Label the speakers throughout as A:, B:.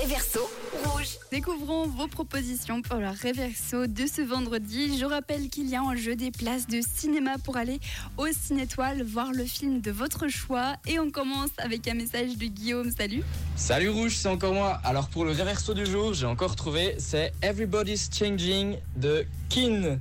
A: Réverso rouge.
B: Découvrons vos propositions pour le réverso de ce vendredi. Je rappelle qu'il y a en jeu des places de cinéma pour aller au Cinétoile voir le film de votre choix. Et on commence avec un message de Guillaume. Salut.
C: Salut Rouge, c'est encore moi. Alors pour le réverso du jour, j'ai encore trouvé, c'est Everybody's Changing de Kin.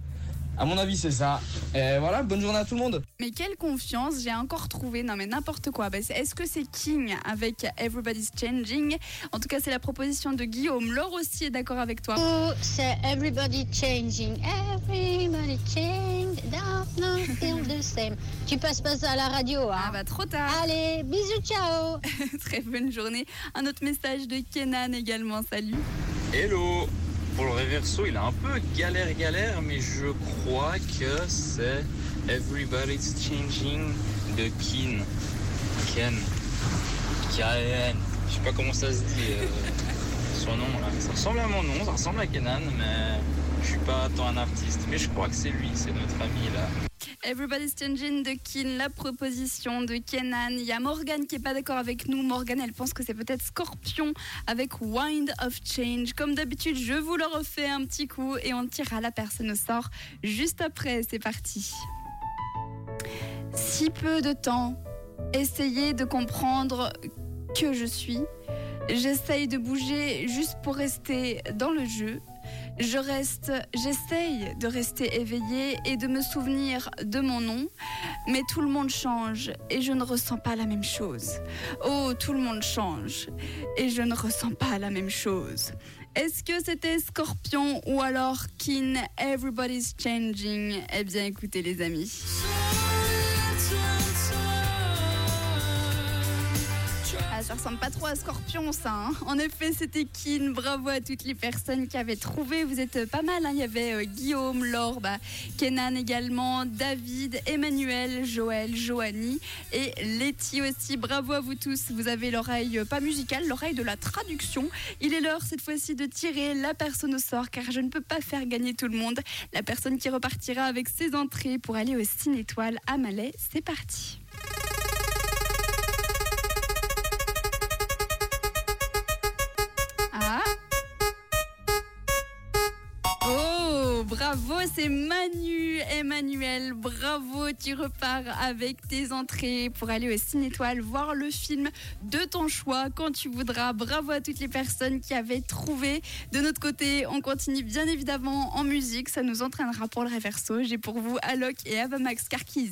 C: À mon avis, c'est ça. Et voilà, bonne journée à tout le monde.
B: Mais quelle confiance, j'ai encore trouvé, non mais n'importe quoi. Bah, Est-ce que c'est King avec Everybody's Changing? En tout cas, c'est la proposition de Guillaume. Laure aussi est d'accord avec toi.
D: Oh, c'est everybody changing, everybody change, don't know feel the same. Tu passes pas ça à la radio,
B: Ah
D: hein
B: bah trop tard.
D: Allez, bisous, ciao
B: Très bonne journée. Un autre message de Kenan également. Salut.
E: Hello Pour le réverso, il est un peu galère galère, mais je crois que c'est Everybody's Changing de Kin. Ken. Ken. Je sais pas comment ça se dit. euh, son nom là. Ça ressemble à mon nom, ça ressemble à Kenan, mais je suis pas tant un artiste. Mais je crois que c'est lui, c'est notre ami là.
B: Everybody's Changing de Kin, la proposition de Kenan. Il y a Morgane qui est pas d'accord avec nous. Morgane, elle pense que c'est peut-être Scorpion avec Wind of Change. Comme d'habitude, je vous le refais un petit coup et on tirera la personne au sort juste après. C'est parti. Si peu de temps, essayez de comprendre que je suis. J'essaye de bouger juste pour rester dans le jeu. Je reste, j'essaye de rester éveillée et de me souvenir de mon nom, mais tout le monde change et je ne ressens pas la même chose. Oh, tout le monde change et je ne ressens pas la même chose. Est-ce que c'était Scorpion ou alors Kin? Everybody's Changing Eh bien, écoutez les amis. Ça ressemble pas trop à Scorpion, ça. hein. En effet, c'était Kin. Bravo à toutes les personnes qui avaient trouvé. Vous êtes euh, pas mal. hein. Il y avait euh, Guillaume, Laure, Kenan également, David, Emmanuel, Joël, Joanie et Letty aussi. Bravo à vous tous. Vous avez l'oreille euh, pas musicale, l'oreille de la traduction. Il est l'heure cette fois-ci de tirer la personne au sort car je ne peux pas faire gagner tout le monde. La personne qui repartira avec ses entrées pour aller au Ciné-Étoile à Malais. C'est parti. Bravo, c'est Manu, Emmanuel. Bravo, tu repars avec tes entrées pour aller au Cinétoile voir le film de ton choix quand tu voudras. Bravo à toutes les personnes qui avaient trouvé. De notre côté, on continue bien évidemment en musique. Ça nous entraînera pour le réverso. J'ai pour vous Alok et Avamax Karkiz.